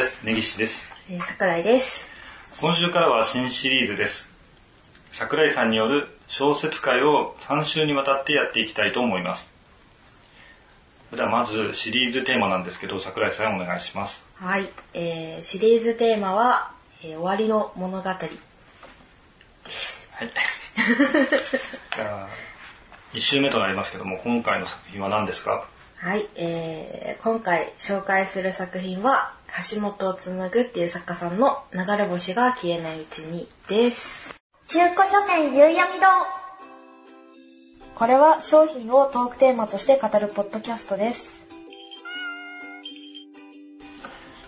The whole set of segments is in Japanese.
です。根岸です。えー、桜井です。今週からは新シリーズです。桜井さんによる小説会を3週にわたってやっていきたいと思います。ではまずシリーズテーマなんですけど、桜井さんお願いします。はい。えー、シリーズテーマは、えー終わりの物語です。はい。じゃあ、1週目となりますけども、今回の作品は何ですか？はい。えー、今回紹介する作品は、橋本紡っていう作家さんの流れ星が消えないうちにです。中古書店夕闇堂これは商品をトークテーマとして語るポッドキャストです。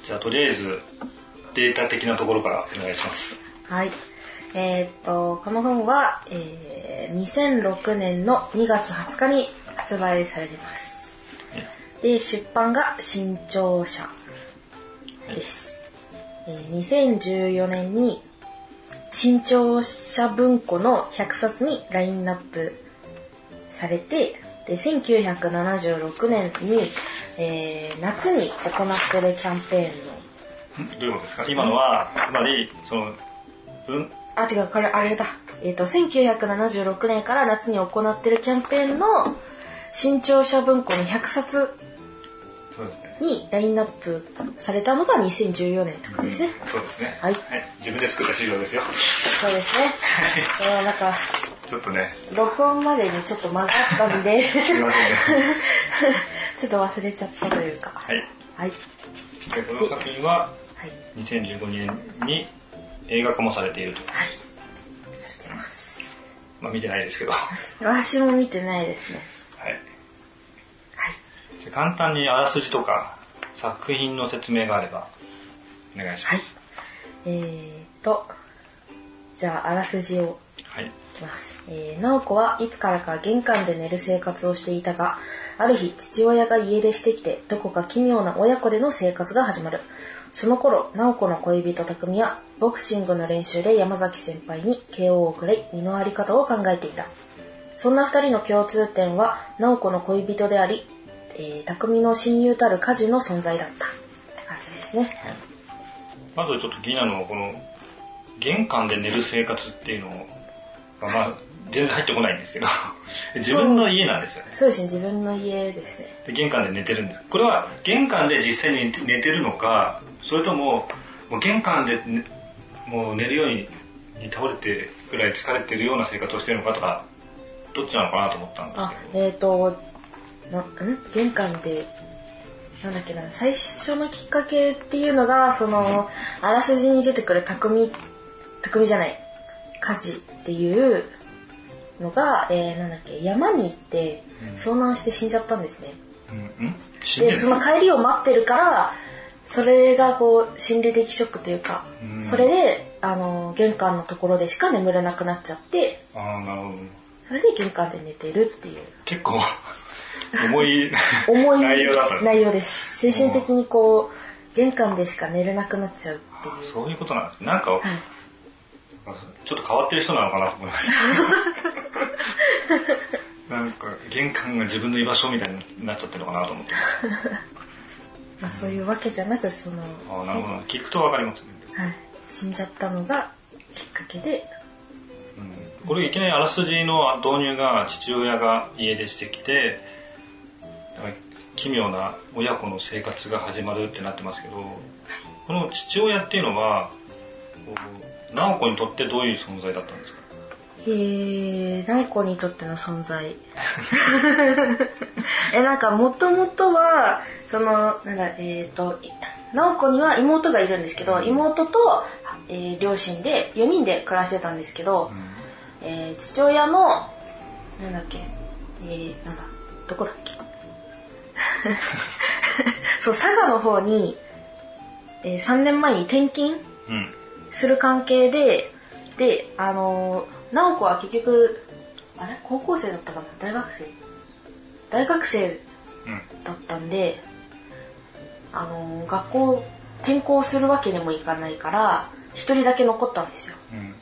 じゃあとりあえずデータ的なところからお願いします。はい。えーっと、この本は、えー、2006年の2月20日に発売されています。で、出版が新潮社です。えー2014年に新潮社文庫の100冊にラインナップされて、で、1976年に、えー夏に行ってるキャンペーンのんどういうことですか？今のは、つまり、その、文、あ、違う、これ、あれだ。えっ、と、1976年から夏に行ってるキャンペーンの新潮社文庫の100冊。にラインナップされたのが2014年とですね。そうですね。はい自分で作った資料ですよ。そうですね。これはなんか、ちょっとね、録音までにちょっと間があったんで、すいませんね。ちょっと忘れちゃったというか。はい。はい。でこの作品ははい。2015年に映画化もされていると。はい。されてます。まあ見てないですけど。は私も見てないですね。簡単にあらすじとか作品の説明があればお願いしまはいす。。えーと、じゃあ、あらすじをはい。いきます。えー、直子はいつからか玄関で寝る生活をしていたが、ある日父親が家出してきて、どこか奇妙な親子での生活が始まる。その頃、直子の恋人匠は、ボクシングの練習で山崎先輩に KO をくれ、身のあり方を考えていた。そんな二人の共通点は、直子の恋人であり、えー、匠の親友たる家事の存在だった。って感じですね。まずちょっと気になるのはこの玄関で寝る生活っていうのがまあ全然入ってこないんですけど 自分の家なんですよね。そうですね、自分の家ですね。で玄関で寝てるんですこれは玄関で実際に寝てるのかそれとももう玄関で、ね、もう寝るように倒れてぐらい疲れてるような生活をしてるのかとかどっちなのかなと思ったんですあけど、えっ、ー、と、な、ん？玄関で、なんだっけな、最初のきっかけっていうのが、その、あらすじに出てくる匠、匠じゃない、火事っていうのが、えー、なんだっけ、山に行って遭難して死んじゃったんですね。うんうん？でその帰りを待ってるから、それがこう、心理的ショックというか、うん。それで、あの、玄関のところでしか眠れなくなっちゃって、ああなるほど。それで玄関で寝てるっていう。結構重い重い内容だった内容です。精神的にこう玄関でしか寝れなくなっちゃうっていう。そういうことなんですね。なんか、はい。ちょっと変わってる人なのかなと思いました。なんか玄関が自分の居場所みたいになっちゃってるのかなと思って。まあ、そういうわけじゃなくその、ああなるほど。ね。聞くとわかりますね。はい、死んじゃったのがきっかけで。うん。これいきなりあらすじの導入が父親が家出してきて、奇妙な親子の生活が始まるってなってますけど、この父親っていうのは、直子にとってどういう存在だったんですか？へえ直子にとっての存在。えなんかもともとはそのなんだえっ、とい直子には妹がいるんですけど妹と、えー両親で4人で暮らしてたんですけど、えー父親のなんだっけえー、なんだどこだっけ？そう佐賀の方に、えー3年前に転勤うん。する関係でであのー直子は結局あれ？高校生だったかな？大学生？大学生うん。だったんであのー学校転校するわけにもいかないから一人だけ残ったんですようん。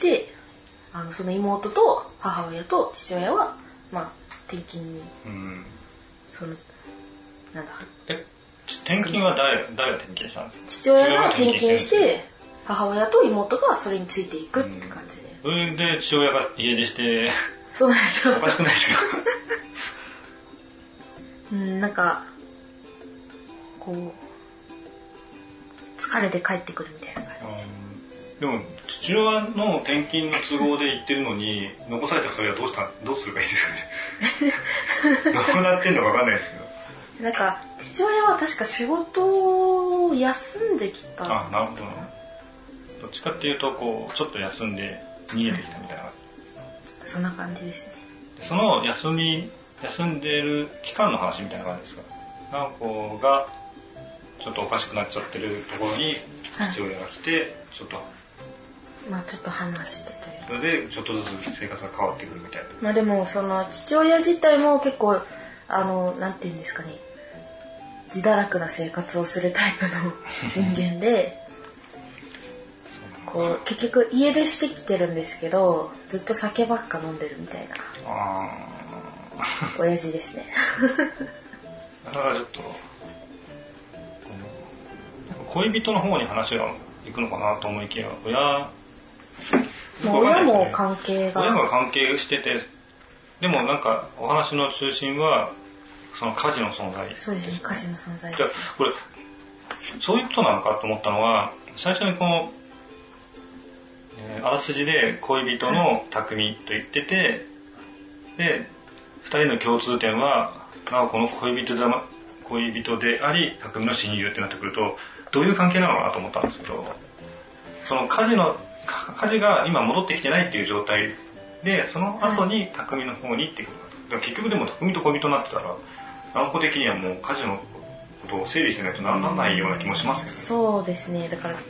であのその妹と母親と父親はまあ転勤にうん。そのなんだ？え、転勤は誰誰が転勤したんですか？父親が転勤して母親と妹がそれについていくって感じで、それで父親が家出して そうなんですよ。おかしくないですか？うんなんかこう疲れて帰ってくるみたいな感じ。でも父親の転勤の都合で行ってるのに残された2人はどうしたどうすればいいですかね？どうなってんのか分かんないですけど。なんか父親は確か仕事を休んできた。あなるほど。などっちかっていうとこうちょっと休んで逃げてきたみたいな。そんな感じですね。その休み休んでる期間の話みたいな感じですか？直子がちょっとおかしくなっちゃってるところに父親が来てちょっとまあちょっと話してというそれでちょっとずつ生活が変わってくるみたいな。まあでもその父親自体も結構あのなんて言うんですかね。自堕落な生活をするタイプの 人間で こう結局家出してきてるんですけどずっと酒ばっか飲んでるみたいな。あ親父ですね。あ だからちょっと恋人の方に話が行くのかなと思いきや親まあ親も関関係親がが関係しててでもなんかお話の中心はその家事の存在。そうですね歌詞の存在。いやですこれそういうことなのかと思ったのは最初にこの、えーあらすじで恋人の匠と言っててで2人の共通点はなおこの恋人で恋人であり匠の親友ってなってくるとどういう関係なのかなと思ったんですけどその家事のか家事が今戻ってきてないっていう状態でその後に匠の方に行ってくるだから結局でも匠と恋人になってたら直子的にはもう家事のことを整理してないとならないような気もしますけどね。そうですね。だからだ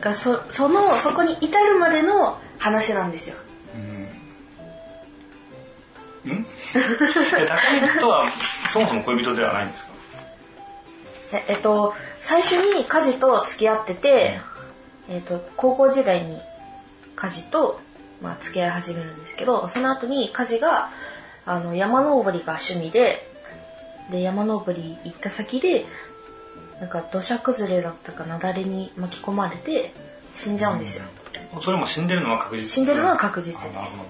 からそそのそこに至るまでの話なんですよ。うん。匠とはそもそも恋人ではないんですか？ええっと最初に家事と付き合ってて、えっと、高校時代に家事と、まあ、付き合い始めるんですけどその後に家事があの山登りが趣味でで山登り行った先でなんか土砂崩れだったか雪崩に巻き込まれて死んじゃうんですよ、それも死んでるのは確実。死んでるのは確実です。あなるほ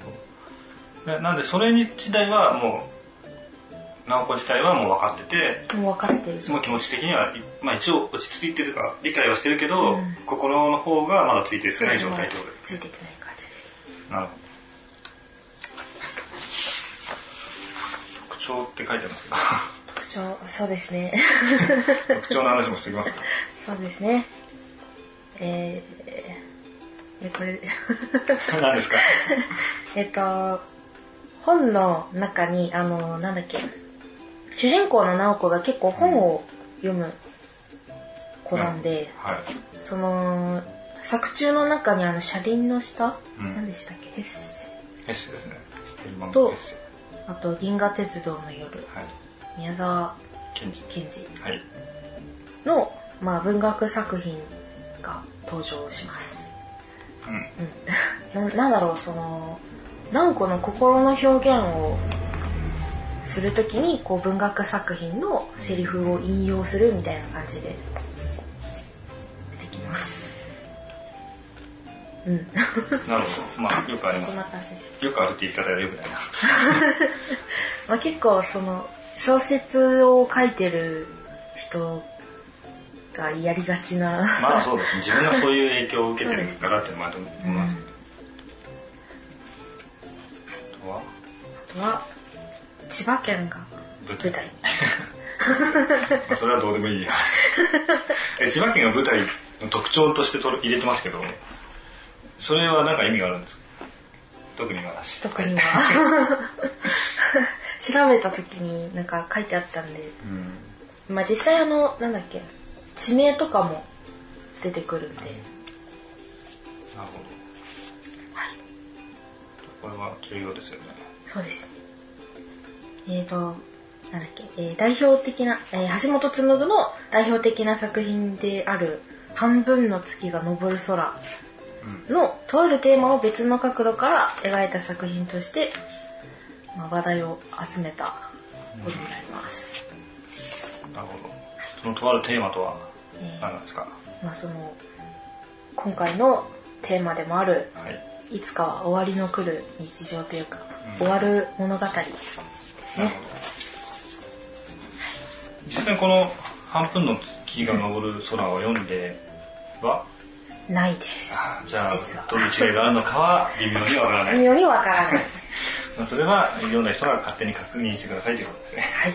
ど。でなんでそれ自体はもう直子自体はもう分かっててもう分かってる。その気持ち的には、いまあ、一応落ち着いてるとか理解はしてるけど、うん。心の方がまだついてない状態ってことですついていない感じです。なるほど。特徴って書いてますけ特徴そうですね。ど特徴の話もしておきますか。そうですね。えーえこれ。何ですか？えっと本の中にあのなんだっけ主人公の直子が結構本を読む子なんで、はい。その作中の中にあの車輪の下、うん。何でしたっけ？ヘッセ。エッセですね。とあと銀河鉄道の夜。はい。宮沢ケンジ賢治。はい。の、まあ、文学作品が登場します。うん。うん、ななんだろうその直子の心の表現をするときにこう文学作品のセリフを引用するみたいな感じで出てきます。うん。なるほど。まあよくあります。すよくあるって言い方はよくないな。まあ、結構その小説を書いてる人がやりがちなまあそうですね。自分がそういう影響を受けてるからっていうのもあると思いますけど、あとは？あとは千葉県が舞台。まあそれはどうでもいいや。え千葉県が舞台の特徴としてと入れてますけどそれは何か意味があるんですか？特にはなし。特には。調べた時になんか書いてあったんで。うん。まあ実際あのなんだっけ地名とかも出てくるんで、なるほど。はい、これは重要ですよね。そうですえーとなんだっけ、えー代表的な、えー橋本紡の代表的な作品である「半分の月が昇る空」のとあるテーマを別の角度から描いた作品として、まあ、話題を集めた本になります。なるほど。そのとあるテーマとはえー何なんですか、まあその今回のテーマでもあるはい。いつかは終わりの来る日常というか、うん。終わる物語実際この「半分の月が昇る空」を読んではないです。あじゃあどういう違いがあるのかは微妙にわからない、よりわからない。まあ、それは読んだ人が勝手に確認してくださいということで。すねはい。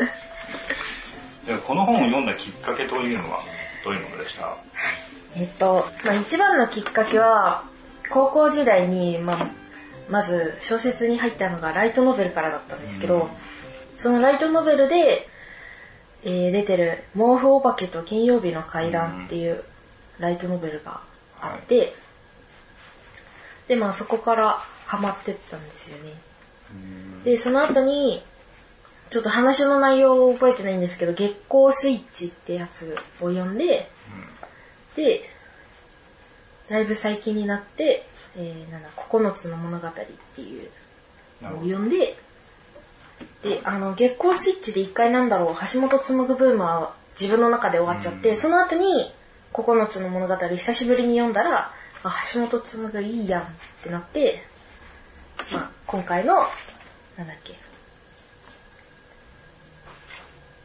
じゃあこの本を読んだきっかけというのはどういうものでした？えっと、まあ、一番のきっかけは高校時代に、まあ、まず小説に入ったのがライトノベルからだったんですけど、うんそのライトノベルで、えー出てる「毛布お化けと金曜日の怪談」っていうライトノベルがあって、でまあそこからハマってったんですよね。でその後にちょっと話の内容を覚えてないんですけど「月光スイッチ」ってやつを読んで、でだいぶ最近になって「えーなんだ9つの物語」っていうのを読んでであの月光スイッチで一回なんだろう橋本紡ブームは自分の中で終わっちゃって、うん。その後に「9つの物語」久しぶりに読んだらあ橋本紡いいやんってなって、まあ、今回のなんだっけ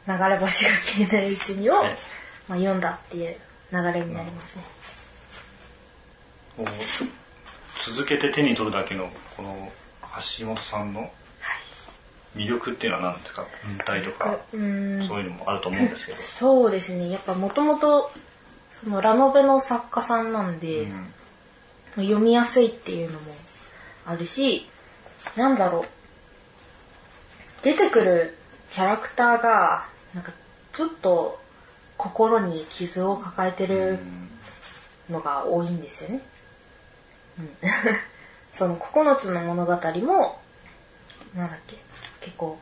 流れ星が消えないうちにを、はいまあ、読んだっていう流れになりますね。続けて手に取るだけのこの橋本さんの魅力っていうのは何ですか？文体とかそういうのもあると思うんですけど、そうですね。やっぱもともとそのラノベの作家さんなんで、うん。読みやすいっていうのもあるしなんだろう。出てくるキャラクターがなんかちょっと心に傷を抱えてるのが多いんですよね。うん、その9つの物語もなんだっけ？結構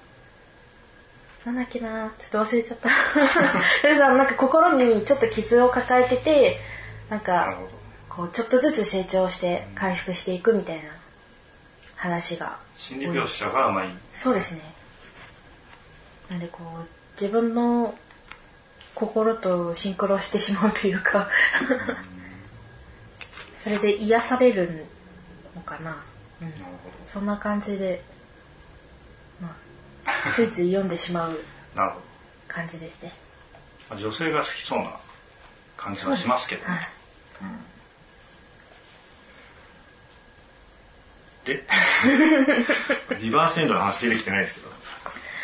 なんだっけなちょっと忘れちゃった。ルさんなんか心にちょっと傷を抱えててなんかこうちょっとずつ成長して回復していくみたいな話が心理描写がまあいい。そうですね。なんでこう自分の心とシンクロしてしまうというか それで癒されるのかな、うん、なるほそんな感じで、まあ、ついつい読んでしまうどなるほ感じですね。女性が好きそうな感じはしますけどね。はい。で リバースエンドの話出てきてないですけど。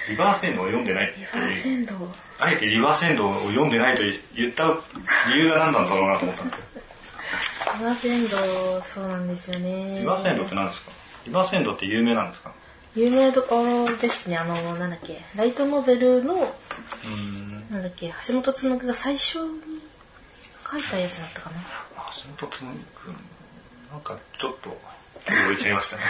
リバースエンドを読んでないってリバースエンド。あえてリバースエンドを読んでないと言った理由が何なんだろうなと思ったんですよ。リバースエンドそうなんですよね。リバースエンドって何ですか？リバースエンドって有名なんですか？有名どころですね。あのなんだっけライトノベルのうーん。なんだっけ橋本紬が最初に書いたやつだったかな。橋本紬君なんかちょっと置いちゃいましたね。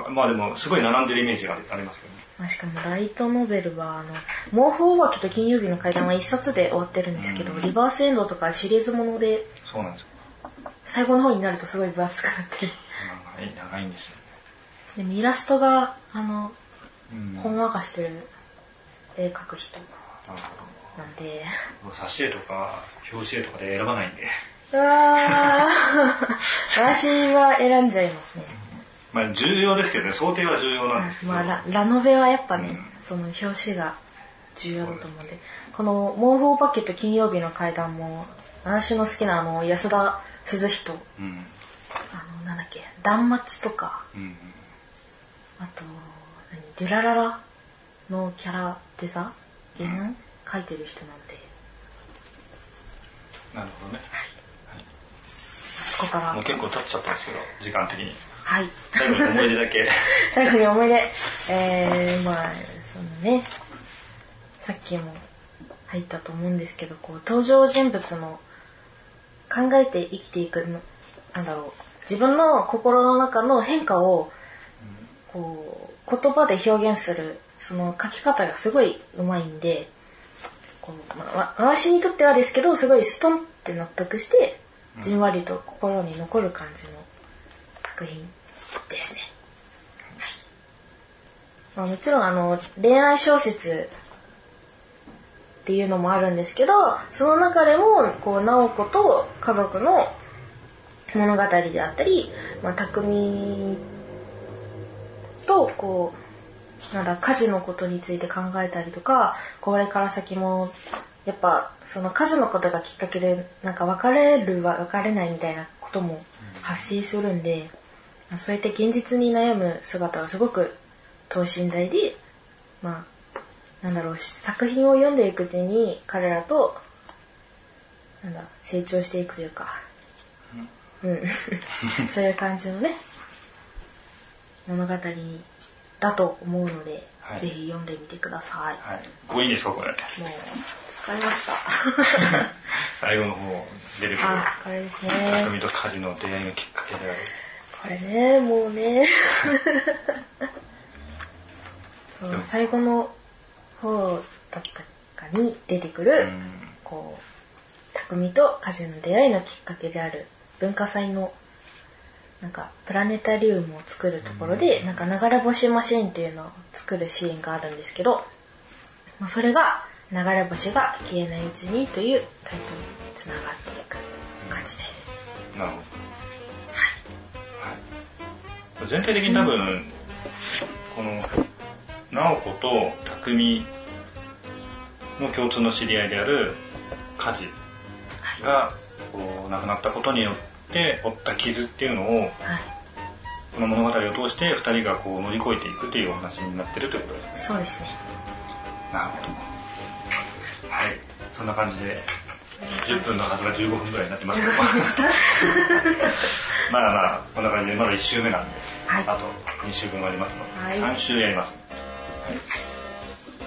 まあでもすごい並んでるイメージがありありますけどねまあしかもライトノベルはあの「毛布お化けと金曜日の階段」は一冊で終わってるんですけど、うん。リバースエンドとかシリーズものでそうなんですよ。最後の方になるとすごい分厚くなって長い長いんですよでもイラストがあのうん。ほんわかしてる絵描く人なんで。挿絵とか表紙絵とかで選ばないんで。うわー。私は選んじゃいますねまあ重要ですけどね想定は重要なんですけど、まあララノベはやっぱね、うん。その表紙が重要だと思うんで。この「毛布お化けと金曜日の階段も」私の好きなあの安田鈴人うん。あのなんだっけ断末とかうんあと何デュラララのキャラデザイン、描いてる人なんで。なるほどね。そこから。もう結構経っちゃったんですけど時間的にはい。最後に思い出だけ。最後に思い出。えー、まあそのねさっきも入ったと思うんですけどこう登場人物の考えて生きていくのなんだろう。自分の心の中の変化をこう言葉で表現するその書き方がすごいうまいんでこう、まあわ、私にとってはですけどすごいストンって納得してじんわりと心に残る感じの作品ですね。はいまあ、もちろんあの恋愛小説っていうのもあるんですけどその中でもこう直子と家族の物語であったり、まあ、匠とこうなんだ家事のことについて考えたりとかこれから先もやっぱその家事のことがきっかけでなんか別れるは別れないみたいなことも発生するんで、そうやって現実に悩む姿がすごく等身大でまあなんだろう作品を読んでいくうちに彼らとなんだ成長していくというか、うん、そういう感じのね物語だと思うので、はいぜひ読んでみてください。はい。これいいんですかこれ。もう疲れました。最後の方出てくる。あ、これですね。匠と家事の出会いのきっかけである。これね、もうね。そう最後の方だったかに出てくる、うんこう、匠と家事の出会いのきっかけである文化祭のなんかプラネタリウムを作るところで、なんか流れ星マシーンっていうのを作るシーンがあるんですけど、まあ、それが流れ星が消えないうちにというタイトルにつながっていく感じです。なるほど。はい。全体的に多分、この、直子と匠の共通の知り合いである家事が、こう、亡くなったことによって負った傷っていうのを、はい。この物語を通して二人がこう乗り越えていくというお話になってるということです。そうですね。なるほど。はい。そんな感じで、10分のはずが15分ぐらいになってますけど。まあまあ、こんな感じで、まだ1週目なんで、はいあと2週分ありますので、はい3週やります。よ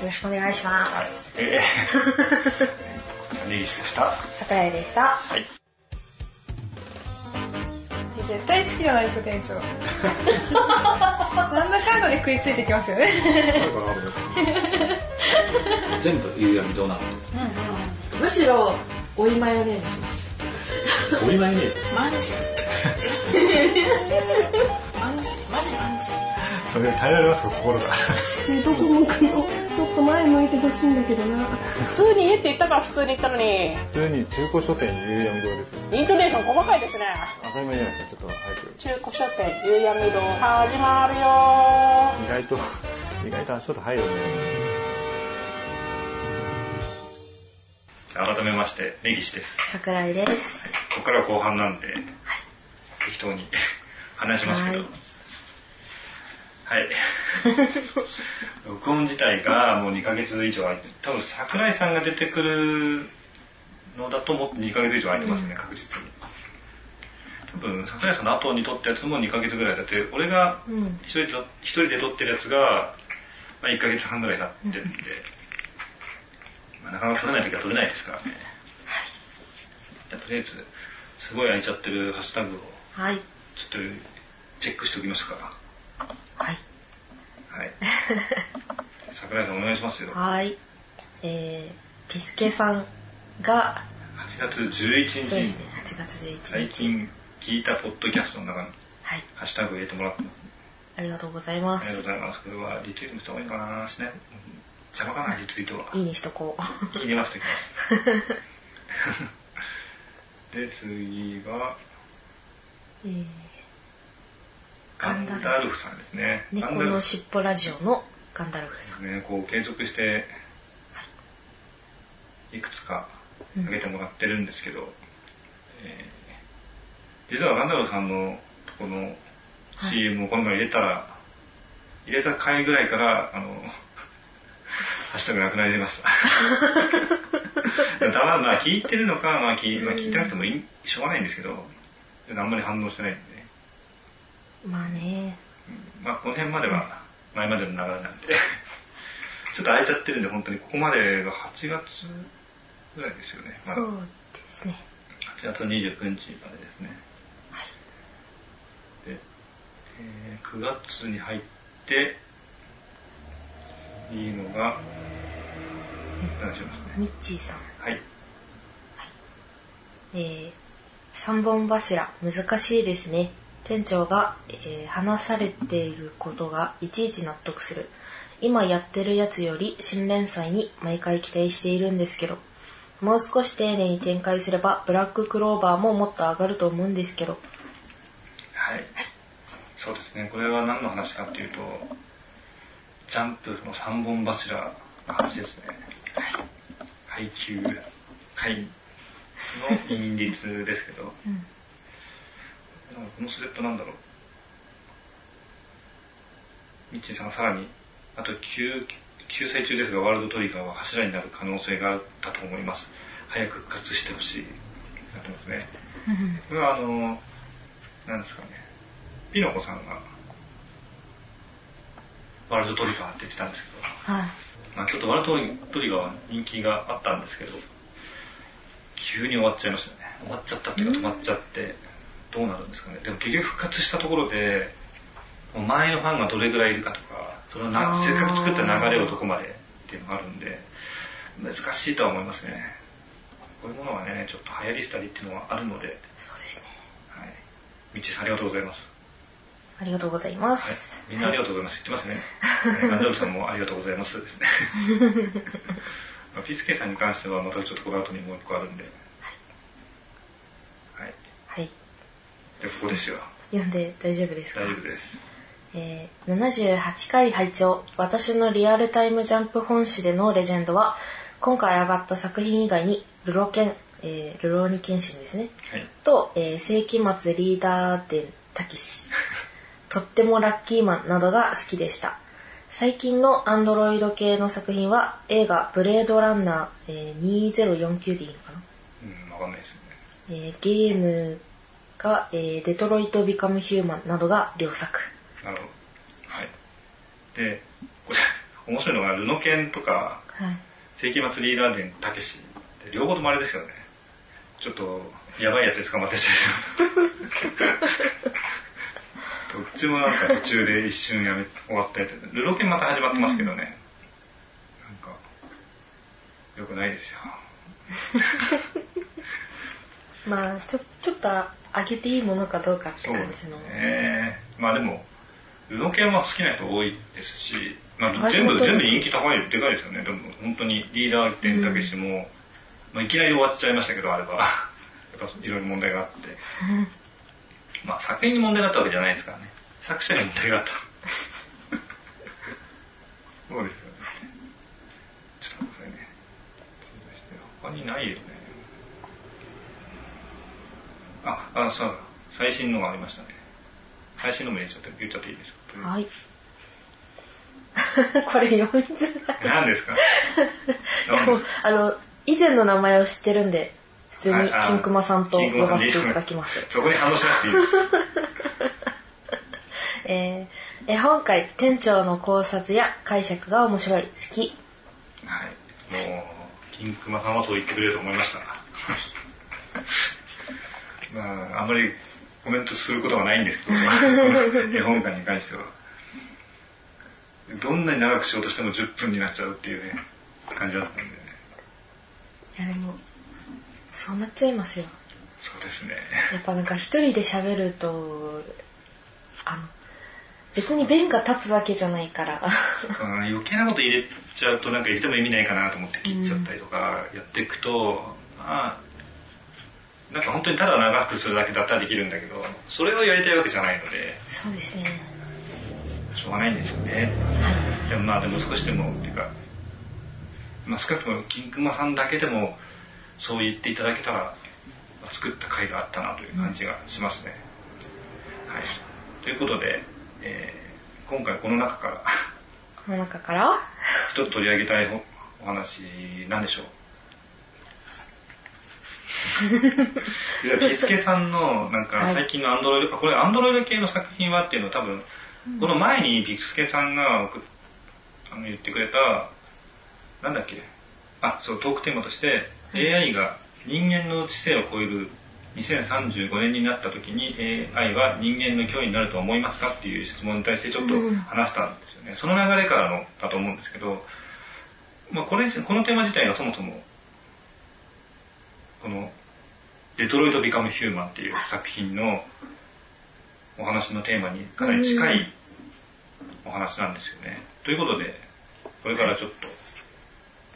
ろしくお願いしまはいす。。えー、ネギスでした。は桜井でした。い。絶対好きじゃないですか店長なんだかんだで食いついてきますよね 全部夕闇堂なの？むしろ、おいマヨネーズします。お見舞いねマジマジマジマジそれ耐えられますか、心が。どこ向くの？ちょっと前向いてほしいんだけどな普通に家って言ったから普通に言ったのに普通に中古書店夕闇堂ですよ。イントネーション細かいですね当たり前じゃないですか、ちょっと早く。中古書店夕闇堂始まるよ意外と、意外と足音入るね。改めまして、ネギシです。桜井です。ここからは後半なんで、適当に 話しますけど。はいはい。録音自体がもう2ヶ月以上空いて多分桜井さんが出てくるのだともっと2ヶ月以上空いてますね、確実に。多分桜井さんの後に撮ったやつも2ヶ月ぐらいだって、俺がうん。一人で撮一人で撮ってるやつが、まあ、1ヶ月半ぐらい経ってるんで、まあ、なかなか撮れない時は撮れないですからね。じゃあとりあえず、すごい空いちゃってるハッシュタグをはい。ちょっとチェックしておきますから。はい。はい。桜井さんお願いしますよ。はい。えー、ピスケさんが、8月11日ね、8月11日。最近聞いたポッドキャストの中にはい。ハッシュタグ入れてもらってます。ありがとうございまありがとうす。ございます。これはリツイートした方がいいのかなしない邪魔かなリツイートは。いいにしとこう。入れましたきます。で、次が、えー、ガンダルフさんですね。ガ猫のしっぽラジオのガンダルフさん。ね、こう継続して、いくつか上げてもらってるんですけど、えー実はガンダルフさんのとこの CM をこの前入れたら、入れた回ぐらいから、あの、ハッシュタグなくなりました。たままあ聞いてるのか、まあ聞い,、まあ、聞いてなくてもいいしょうがないんですけど、あんまり反応してないんで、まあね、まあこの辺までは前までの流れなんで、ちょっと空いちゃってるんで、本当にここまでが8月ぐらいですよね。まだそうですね。8月29日までですね。で、えー9月に入って、いいのが、お願いしますね。ミッチーさん。はい。えー、三本柱、難しいですね。店長が、えー話されていることがいちいち納得する。今やってるやつより新連載に毎回期待しているんですけど、もう少し丁寧に展開すれば、ブラッククローバーももっと上がると思うんですけど、はい。そうですね。これは何の話かっていうと、ジャンプの三本柱の話ですね。配給会の因率ですけど、なんかこのスレッドなんだろう。ミッチーさんがさらに、あと9、救済中ですが、ワールドトリガーは柱になる可能性があったと思います。早く復活してほしい。なってますね。これはあの、なんですかね。ピノコさんが、ワールドトリガーって言ってたんですけど、はい。まあ、ちょっとワールドトリガーは人気があったんですけど、急に終わっちゃいましたね。終わっちゃったっていうか止まっちゃって、どうなるんですかね。でも結局復活したところで、前のファンがどれぐらいいるかとか、それをなせっかく作った流れをどこまでっていうのがあるんで、難しいとは思いますね。こういうものはね、ちょっと流行りしたりっていうのはあるので、そうですね。はい。みちさんありがとうございます。ありがとうございまはいす。。みんなありがとうございます。言ってますね。え ーガンダルさんもありがとうございますですね。まあ、ピースケさんに関してはまたちょっとこの後にもう一個あるんで。はい。はい。で、ここですよ。読んで大丈夫ですか？大丈夫です。えー78回拝聴私のリアルタイムジャンプ本誌でのレジェンドは今回上がった作品以外にルロケン、えールローニケンシンですねはい。と、えー世紀末リーダー伝たけしとってもラッキーマンなどが好きでした最近のアンドロイド系の作品は映画「ブレードランナー、えー2049」でいいのかな？うん、わかんないですね。えーゲームが、えーデトロイト・ビカム・ヒューマンなどが良作。なるほど。はい。で、これ、面白いのが、ルノケンとか、はい。世紀末リーダー伝たけし、両方ともあれですよね。ちょっと、やばいやつで捕まってた どっちもなんか途中で一瞬やめ、終わったやつ。ルロケンまた始まってますけどね。なんか、よくないですよ。まあ、ちょ、ちょっと上げていいものかどうかってそうです感じの。ね。まあでも、ルノケンは好きな人多いですし、まあ、はい全部、全部人気高い、でかいですよね。でも本当にリーダー伝たけしも、まあいきなり終わっちゃいましたけど、あれば。やっぱいろいろ問題があって。まあ作品に問題があったわけじゃないですからね。作者に問題があった。そうですよね。ちょっと待ってくださいね。他にないよね。あ、あ、そうだ。最新のがありましたね。最新のも言っちゃって、言っちゃっていいですか？はい。これ読みづらい。何ですか？でも、あの、以前の名前を知ってるんで、普通に金熊さんと呼ばせていただきます。そこに反応しなくていいです。えー、絵本会店長の考察や解釈が面白い、好き。はい。もう、金熊さんはそう言ってくれると思いました。まあ、あんまりコメントすることはないんですけど、絵本館に関しては。どんなに長くしようとしても10分になっちゃうっていうね、感じだったんでね。いやでも、そうなっちゃいますよ。そうですね。やっぱなんか一人で喋ると、あの、別に弁が立つわけじゃないから。うん余計なこと入れちゃうとなんか入れても意味ないかなと思って切っちゃったりとかやっていくと、まあなんか本当にただ長くするだけだったらできるんだけどそれをやりたいわけじゃないのでそうですね。しょうがないんですよねでもまあでも少しでもっていうか、まあ、少なくとも金熊さんだけでもそう言っていただけたらまあ作った甲斐があったなという感じがしますね、はい。ということで、えー今回この中からこの中から？一つ取り上げたいおお話なんでしょう。いやピスケさんのなんかはい。最近のアンドロイド、これアンドロイド系の作品はっていうのは多分、この前にピスケさんがあの言ってくれたなんだっけ？あそうトークテーマとして AI が人間の知性を超える2035年になった時に AI は人間の脅威になると思いますかっていう質問に対してちょっと話したんですよね、その流れからのだと思うんですけど、まあ、これこのテーマ自体がそもそもこの「デトロイト・ビカム・ヒューマン」っていう作品のお話のテーマにかなり近いお話なんですよね。ということでこれからちょっと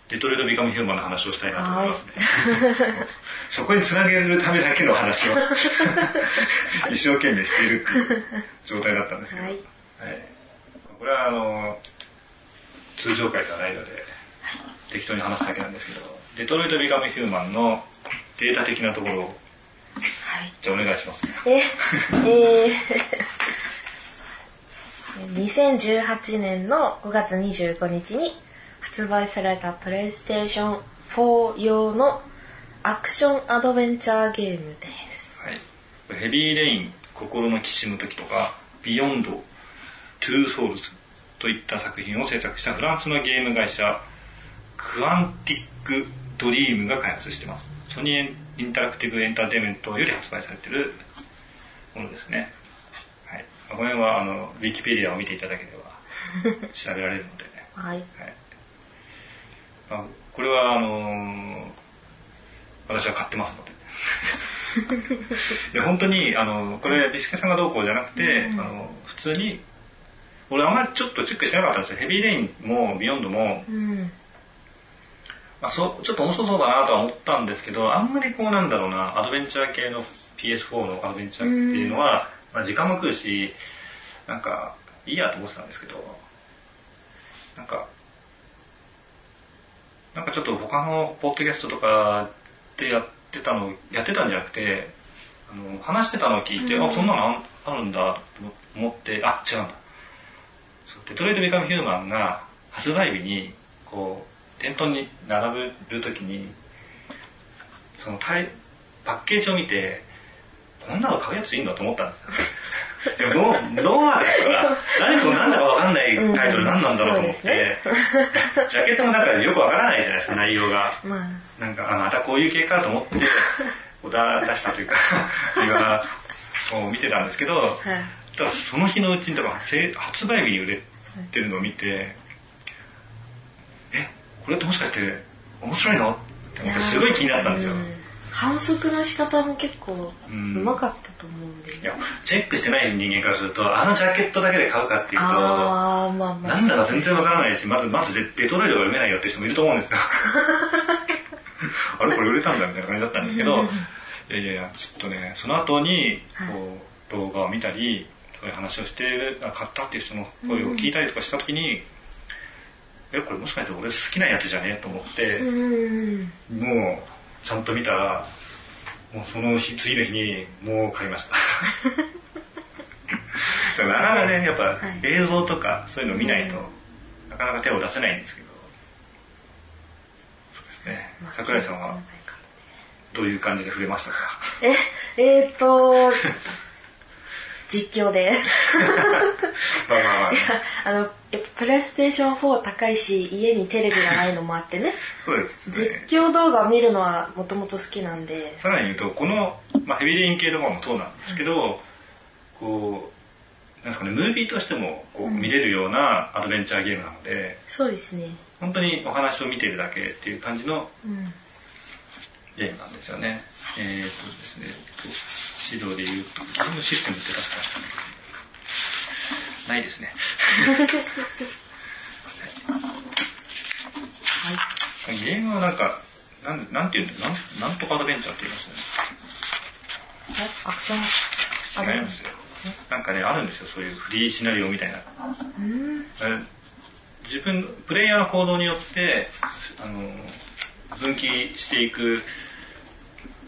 デトロイト・ビカム・ヒューマンの話をしたいなと思いますね。そこにつなげるためだけの話を。一生懸命しているっていう状態だったんですけど、はい。はい。これはあの通常回ではないので適当に話すだけなんですけどデトロイト・ビカム・ヒューマンのデータ的なところをはい。じゃあお願いしますえ、えー、2018年の5月25日に発売されたプレイステーション4用のアクションアドベンチャーゲームです。はい、ヘビーレイン心のきしむ時とかビヨンドトゥーソウルズといった作品を制作したフランスのゲーム会社クアンティックドリームが開発してます。ソニーインタラクティブエンターテインメントより発売されているものですね、はい、この辺はあのウィキペディアを見ていただければ調べられるので、はい。はい。まあ、これはあのー私は買ってますので。いや本当にあのこれビスケさんがどうこうじゃなくて、あの普通に俺あんまりちょっとチェックしてなかったんですよ。ヘビーレインもビヨンドも、うん。まあ、そうちょっと面白そうだなとは思ったんですけどあんまりこうなんだろうなアドベンチャー系の PS4 のアドベンチャーっていうのは、まあ、時間も食うしなんかいいやと思ってたんですけどなんかなんかちょっと他のポッドキャストとかでやってたのやってたんじゃなくてあの話してたのを聞いて、あそんなのああるんだと思ってあ違うんだ。そうデトロイト・ビカム・ヒューマンが発売日にこう店頭に並ぶる時にそのパッケージを見てこんなの買うやついいんだと思ったんですよでもローローマだから何これなんだかわかんないタイトル何なんだろうと思って、ジャケットの中でよくわからないじゃないですか内容が。まあ、なんかあまたこういう系かと思ってこうだ出したというか 今を見てたんですけど、はい。ただその日のうちにだか発売日に売れてるのを見て、えこれってもしかして面白いの？って思ってすごい気になったんですよ、うん反則の仕方も結構ううんまかったと思うんで。いやチェックしてない人間からするとあのジャケットだけで買うかっていうとああ、まあまあ。なんだか全然わからないしまずまずデデトロイトが読めないよっていう人もいると思うんですよ あれこれ売れたんだみたいな感じだったんですけどいやいやいやちょっとねその後にこう動画を見たりそういう話をして買ったっていう人の声を聞いたりとかした時に、えこれもしかして俺好きなやつじゃねえと思って、うん。もうちゃんと見たらもうその日次の日にもう買いました。なかなかねやっぱ映像とかそういうの見ないと、なかなか手を出せないんですけど。そうですね。桜井さんはどういう感じで触れましたか？え、えーと、実況で。まあまあまああの、やっぱプレイステーション4高いし、家にテレビがないのもあってね、そうですね実況動画を見るのはもともと好きなんで、さらに言うとこの、まあ、ヘビーレイン系とかもそうなんですけど、こうなんですかねムービーとしてもこう見れるようなアドベンチャーゲームなので、そうですね。本当にお話を見ているだけっていう感じのうん。ゲームなんですよね。えー、とですね、指導で言うと、ゲームシステムって確かないですね。はい、ゲームはなんか、なんなんていうんだなんなんとかアドベンチャーって言いましたね。えアクション、あ違いますよ。なんかね、あるんですよ、そういうフリーシナリオみたいな。え自分、プレイヤーの行動によって、あの、分岐していく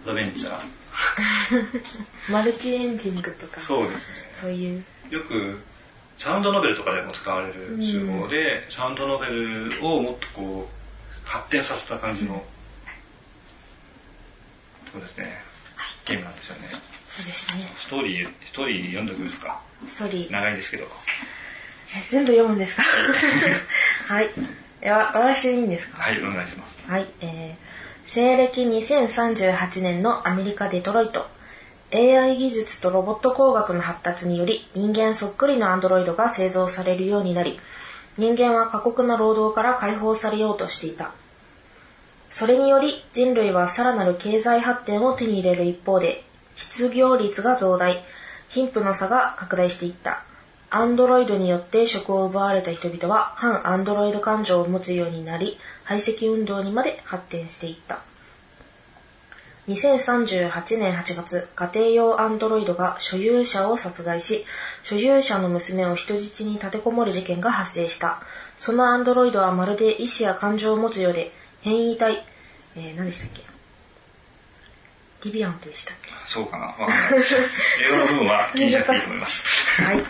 アドベンチャー。マルチエンディングとか、そうですね。そういう。よく、サウンドノベルとかでも使われる手法で、サウンドノベルをもっとこう、発展させた感じの、そうですね、ゲームなんですよね。そうですね。ストーリー、ストーリー読んでおくんですか？ストーリー。長いですけど。え全部読むんですか？はい。えわ私いいんですか？はい、お願いします。はい、えー、西暦2038年のアメリカ・デトロイト。AI 技術とロボット工学の発達により人間そっくりのアンドロイドが製造されるようになり、人間は過酷な労働から解放されようとしていた。それにより人類はさらなる経済発展を手に入れる一方で、失業率が増大、貧富の差が拡大していった。アンドロイドによって職を奪われた人々は反アンドロイド感情を持つようになり、排斥運動にまで発展していった。2038年8月、家庭用アンドロイドが所有者を殺害し、所有者の娘を人質に立てこもる事件が発生した。そのアンドロイドはまるで意志や感情を持つようで、変異体、えー、何でしたっけ？ディビアントでしたっけ？そうかなわかんない。英語の部分は気にしなくていいと思います。はい。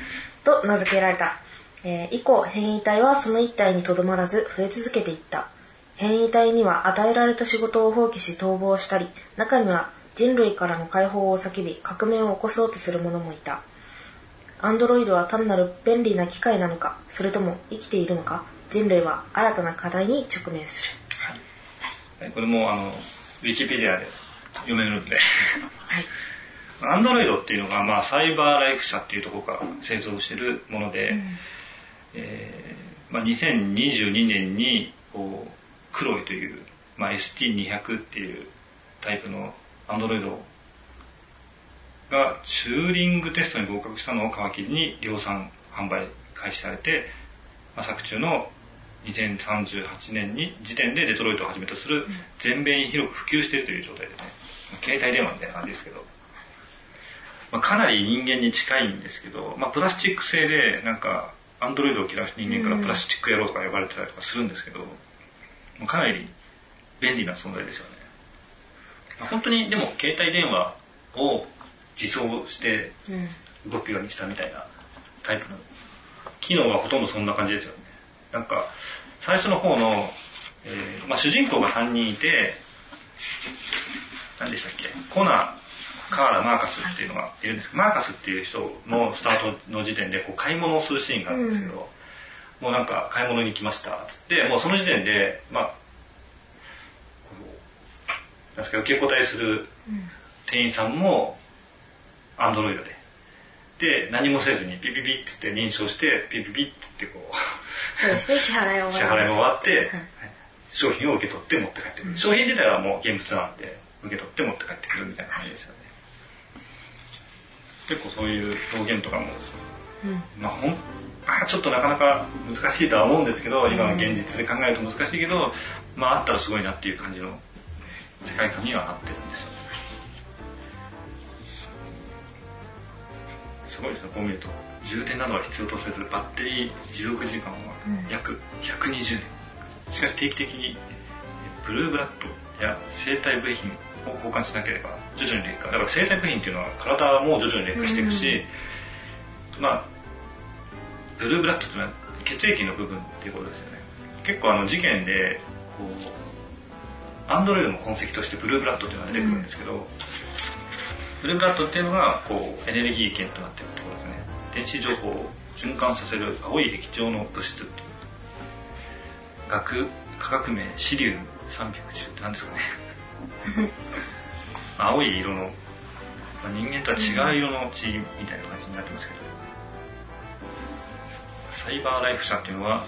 と名付けられた。えー以降、変異体はその一体にとどまらず増え続けていった。変異体には与えられた仕事を放棄し逃亡したり、中には人類からの解放を叫び革命を起こそうとする者もいた。アンドロイドは単なる便利な機械なのか、それとも生きているのか、人類は新たな課題に直面する。はいこれもあの、ウィキペディアで読めるんで。はい。アンドロイドっていうのが、まあ、サイバーライフ社っていうところから製造してるもので、えーまあ、2022年にこうクロイという、まあ、ST200 っていうタイプのアンドロイドがチューリングテストに合格したのを皮切りに量産販売開始されて、まあ、作中の2038年に時点でデトロイトをはじめとする全米に広く普及しているという状態ですね携帯電話みたいな感じですけど、まあ、かなり人間に近いんですけど、まあ、プラスチック製でなんかアンドロイドを嫌う人間からプラスチック野郎とか呼ばれてたりとかするんですけど、まあかなり便利な存在ですよね。まあ本当にでも携帯電話を実装してうん。動くようにしたみたいなタイプの機能はほとんどそんな感じですよね。なんか最初の方の、えーまあ、主人公が3人いて何でしたっけ？コナーカーラマーカスっていうのがいるんですけどマーカスっていう人のスタートの時点でこう買い物をするシーンがあるんですけど、もうなんか買い物に来ました。っつってもうその時点でまあこうなんですか受け答えする店員さんもアンドロイドで。で何もせずにピピピッつって認証してピピピッつってこうそうですね、支払いを終わって、はい。商品を受け取って持って帰ってくる、商品自体はもう現物なんで受け取って持って帰ってくるみたいな感じですよね、結構そういう表現とかも、まあほんまあちょっとなかなか難しいとは思うんですけど今の現実で考えると難しいけど、まああったらすごいなっていう感じの世界観にはなってるんですよ。すごいですねこう見ると。充電などは必要とせずバッテリー持続時間は約120年、しかし定期的にブルーブラッドや生体部品を交換しなければ徐々に劣化。だから生体部品っていうのは体も徐々に劣化していくし、まあブルーブラッドってのは血液の部分っていうことですよね。結構あの事件でこうアンドロイドの痕跡としてブルーブラッドっていうのが出てくるんですけど、ブルーブラッドっていうのがこうエネルギー源となっているところですね。電子情報を循環させる青い液状の物質学化学名シリウム310って何ですかね。青い色の、まあ、人間とは違う色の血みたいな感じになってますけど、サイバーライフ社っていうのは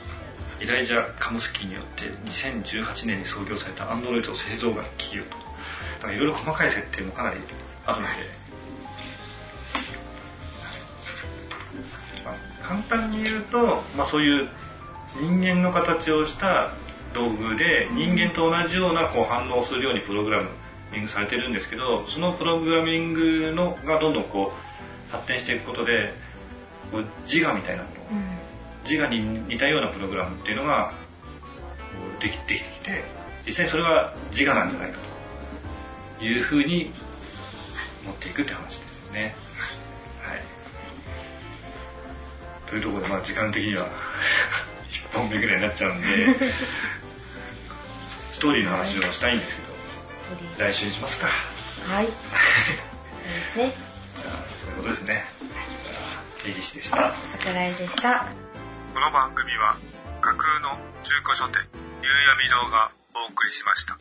イライジャ・カムスキーによって2018年に創業されたアンドロイド製造会企業と。だからいろいろ細かい設定もかなりあるので、まあ簡単に言うと、まあ、そういう人間の形をした道具で人間と同じようなこう反応をするようにプログラミングされてるんですけどそのプログラミングのがどんどんこう発展していくことで自我みたいなもの、自我に似たようなプログラムっていうのができてきて実際にそれは自我なんじゃないかというふうに持っていくって話ですよね。はい、というところで、まあ、時間的には1本目ぐらいになっちゃうんで ストーリーの話をしたいんですけど来週にしますか。はい。そうですね。じゃあそういうことですね。じゃあ根岸でした。桜井でした。この番組は架空の中古書店夕闇堂がお送りしました。